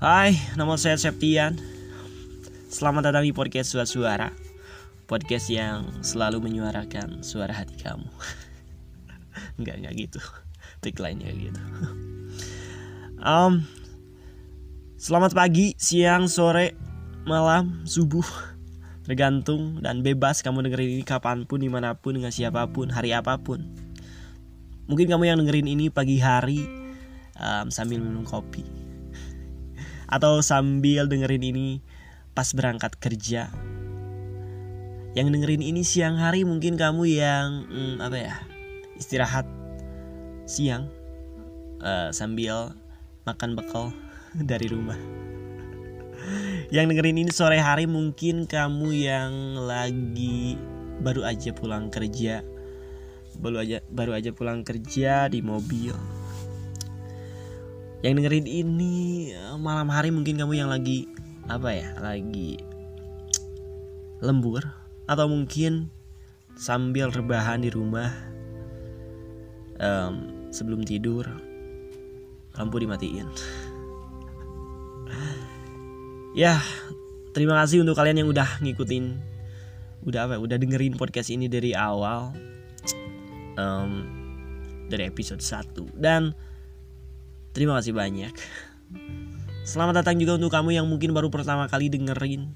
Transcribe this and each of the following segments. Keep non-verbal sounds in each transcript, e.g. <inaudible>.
Hai, nama saya Septian. Selamat datang di podcast Suara Suara. Podcast yang selalu menyuarakan suara hati kamu. <laughs> Enggak, enggak gitu. Tagline-nya gitu. Um, selamat pagi, siang, sore, malam, subuh Tergantung dan bebas kamu dengerin ini kapan pun, di mana pun, dengan siapa pun, hari apa pun Mungkin kamu yang dengerin ini pagi hari um, sambil minum kopi Atau sambil dengerin ini pas berangkat kerja. Yang dengerin ini siang hari mungkin kamu yang hmm, apa ya istirahat siang uh, sambil makan bekal <laughs> dari rumah. Yang dengerin ini sore hari mungkin kamu yang lagi baru aja pulang kerja. Baru aja baru aja pulang kerja di mobil yang dengerin ini malam hari mungkin kamu yang lagi apa ya lagi lembur. Atau mungkin sambil rebahan di rumah um, sebelum tidur lampu dimatiin. <laughs> Ya terima kasih untuk kalian yang udah ngikutin udah apa udah dengerin podcast ini dari awal um, dari episode 1 dan terima kasih banyak. Selamat datang juga untuk kamu yang mungkin baru pertama kali dengerin.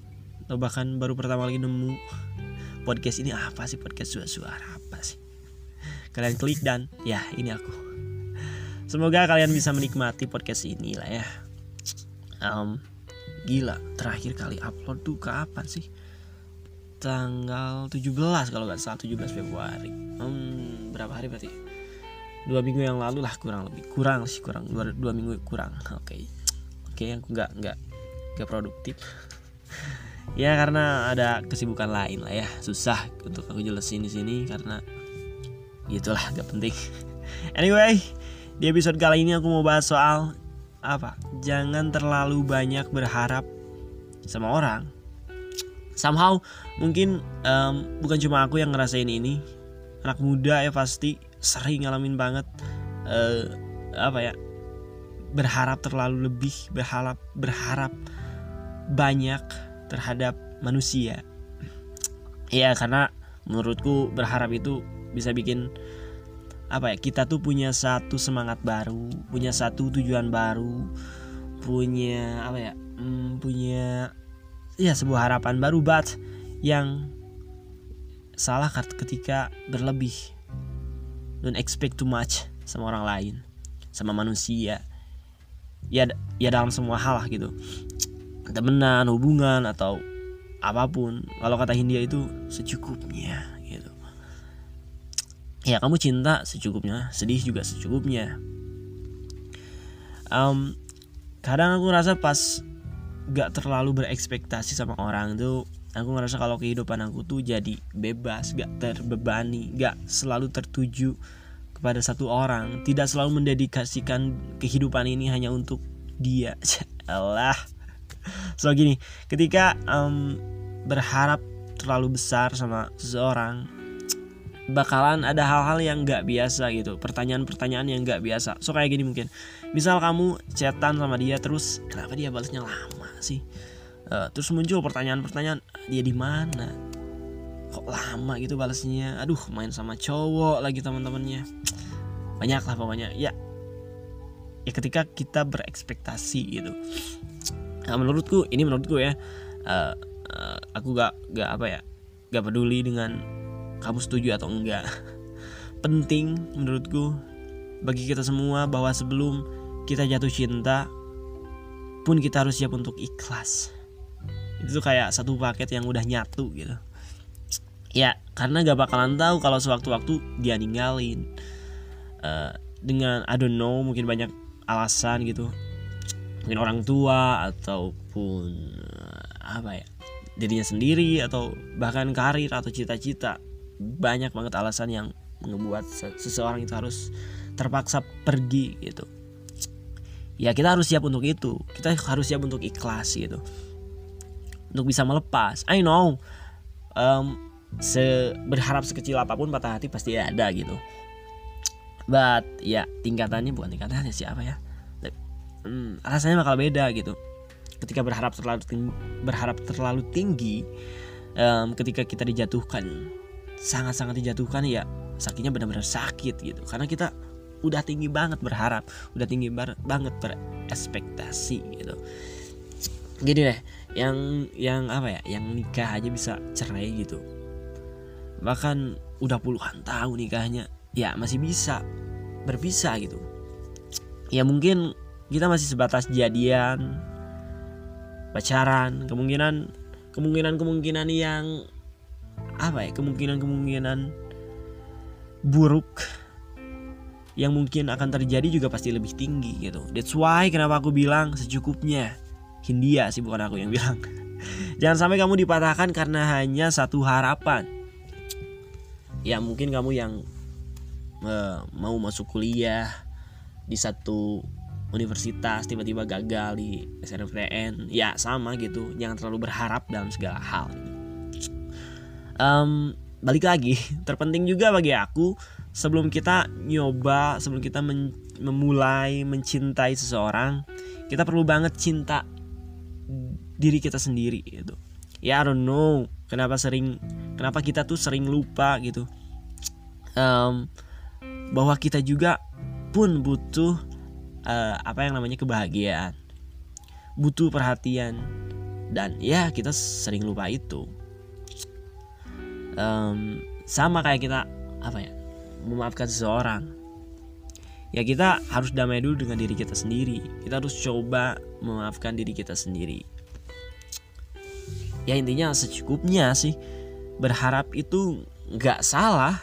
Atau bahkan baru pertama kali nemu podcast ini. Apa sih podcast suara-suara? Apa sih? Kalian klik dan ya ini aku. Semoga kalian bisa menikmati podcast ini lah ya. Um, Gila, terakhir kali upload tuh kapan sih? Tanggal 17 kalau nggak salah 17 Februari. Hmm, berapa hari berarti? Dua minggu yang lalu lah kurang lebih. Kurang sih kurang dua, dua minggu kurang. <laughs> Oke, okay. oke okay, aku nggak nggak nggak produktif. <laughs> ya karena ada kesibukan lain lah ya. Susah untuk aku jelasin di sini karena gitulah gak penting. <laughs> anyway, di episode kali ini aku mau bahas soal apa jangan terlalu banyak berharap sama orang somehow mungkin um, bukan cuma aku yang ngerasain ini anak muda ya pasti sering ngalamin banget uh, apa ya berharap terlalu lebih berharap berharap banyak terhadap manusia. Ya karena menurutku berharap itu bisa bikin apa ya kita tuh punya satu semangat baru punya satu tujuan baru punya apa ya hmm, punya ya sebuah harapan baru but yang salah ketika berlebih don't expect too much sama orang lain sama manusia. Ya ya dalam semua hal lah gitu. Temenan hubungan atau apa pun. Kalau kata Hindia itu secukupnya ya kamu cinta secukupnya sedih juga secukupnya. Um, kadang aku rasa pas gak terlalu berekspektasi sama orang tuh aku ngerasa kalau kehidupan aku tuh jadi bebas gak terbebani gak selalu tertuju kepada satu orang. Tidak selalu mendedikasikan kehidupan ini hanya untuk dia. <laughs> Allah so gini ketika um, berharap terlalu besar sama seseorang bakalan ada hal-hal yang nggak biasa gitu. Pertanyaan-pertanyaan yang nggak biasa. So kayak gini mungkin. Misal kamu chatan sama dia terus kenapa dia balasnya lama sih uh, terus muncul pertanyaan-pertanyaan dia di mana? Kok lama gitu balasnya? Aduh main sama cowok lagi teman-temannya. Banyak lah pokoknya. Ya ya ketika kita berekspektasi gitu. Nah, menurutku ini menurutku ya uh, uh, aku gak gak apa ya gak peduli dengan kamu setuju atau enggak. <laughs> Penting menurutku bagi kita semua bahwa sebelum kita jatuh cinta pun kita harus siap untuk ikhlas itu kayak satu paket yang udah nyatu gitu. Ya karena gak bakalan tahu kalau sewaktu-waktu dia ninggalin. Uh, dengan I don't know mungkin banyak alasan gitu. Mungkin orang tua ataupun uh, apa ya dirinya sendiri atau bahkan karir atau cita-cita. Banyak banget alasan yang membuat seseorang itu harus terpaksa pergi gitu. Ya kita harus siap untuk itu. Kita harus siap untuk ikhlas gitu untuk bisa melepas. I know. Um, se berharap sekecil apa pun patah hati pasti ada gitu. But ya tingkatannya bukan tingkatannya siapa ya? Hmm, rasanya bakal beda gitu. Ketika berharap terlalu tinggi, berharap terlalu tinggi um, ketika kita dijatuhkan sangat-sangat dijatuhkan ya sakitnya benar-benar sakit gitu. Karena kita udah tinggi banget berharap udah tinggi bar- banget berespektasi gitu gini deh yang yang apa ya yang nikah aja bisa cerai gitu bahkan udah puluhan tahun nikahnya ya masih bisa berpisah gitu ya mungkin kita masih sebatas jadian pacaran kemungkinan kemungkinan kemungkinan yang apa ya kemungkinan kemungkinan buruk yang mungkin akan terjadi juga pasti lebih tinggi gitu. That's why kenapa aku bilang secukupnya. Hindia sih bukan aku yang bilang. <laughs> Jangan sampai kamu dipatahkan karena hanya satu harapan. Ya mungkin kamu yang uh, mau masuk kuliah di satu universitas tiba-tiba gagal di SNMPTN ya sama gitu. Jangan terlalu berharap dalam segala hal. Um, balik lagi. <laughs> Terpenting juga bagi aku sebelum kita nyoba sebelum kita men memulai mencintai seseorang kita perlu banget cinta diri kita sendiri gitu. Ya I don't know kenapa sering kenapa kita tuh sering lupa gitu. Um, bahwa kita juga pun butuh uh, apa yang namanya kebahagiaan. Butuh perhatian. Dan ya kita sering lupa itu. Um, sama kayak kita apa ya memaafkan seseorang. Ya kita harus damai dulu dengan diri kita sendiri. Kita harus coba memaafkan diri kita sendiri ya intinya secukupnya sih. Berharap itu nggak salah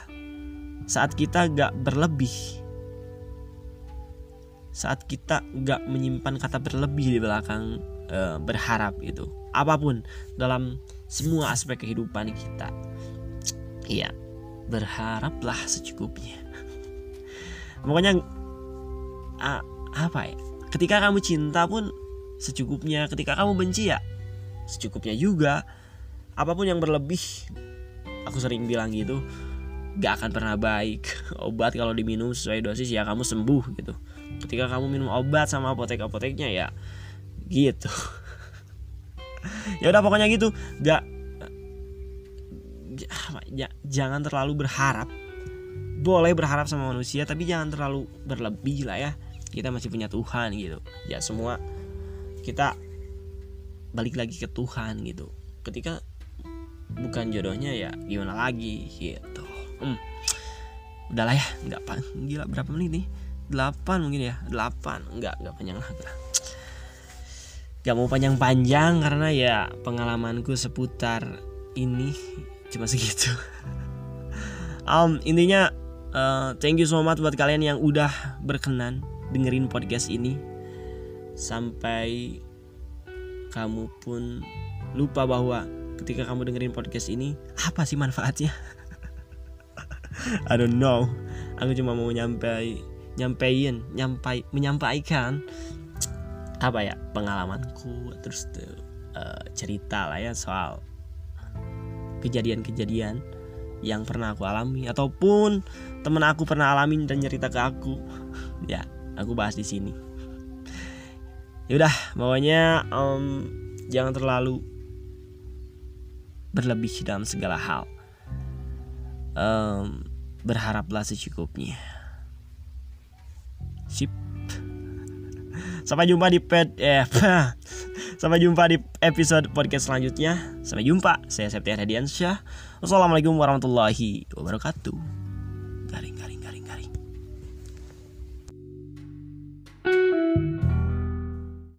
saat kita nggak berlebih. Saat kita nggak menyimpan kata berlebih di belakang e, berharap itu. Apa pun dalam semua aspek kehidupan kita. Iya berharaplah secukupnya. <laughs> Pokoknya uh, apa ya? Ketika kamu cinta pun secukupnya. Ketika kamu benci ya secukupnya juga. Apa pun yang berlebih aku sering bilang gitu gak akan pernah baik. <laughs> Obat kalau diminum sesuai dosis ya kamu sembuh gitu. Ketika kamu minum obat sama apotek apoteknya ya gitu. <laughs> Ya udah pokoknya gitu. Gak jangan terlalu berharap. Boleh berharap sama manusia tapi jangan terlalu berlebih lah ya. Kita masih punya Tuhan gitu. Ya semua kita balik lagi ke Tuhan gitu. Ketika bukan jodohnya ya gimana lagi gitu. Hmm. udahlah ya nggak pan gila berapa menit nih? 8 mungkin ya 8 nggak nggak panjang lah. Gak mau panjang-panjang karena ya pengalamanku seputar ini cuma segitu. <laughs> Um, intinya uh, thank you so much buat kalian yang udah berkenan dengerin podcast ini. Sampai kamu pun lupa bahwa ketika kamu dengerin podcast ini apa sih manfaatnya? <laughs> I don't know. Aku cuma mau nyampai nyampein nyampai menyampaikan apa ya pengalamanku terus tuh, uh, cerita lah ya soal kejadian-kejadian yang pernah aku alami ataupun temen aku pernah alami dan cerita ke aku. <laughs> Ya aku bahas di sini ya udah pokoknya um, jangan terlalu berlebih dalam segala hal um, berharaplah secukupnya sip sampai jumpa di pet eh <laughs> Sampai jumpa di episode podcast selanjutnya. Sampai jumpa. Saya Septian Hadiansyah. Wassalamualaikum warahmatullahi wabarakatuh.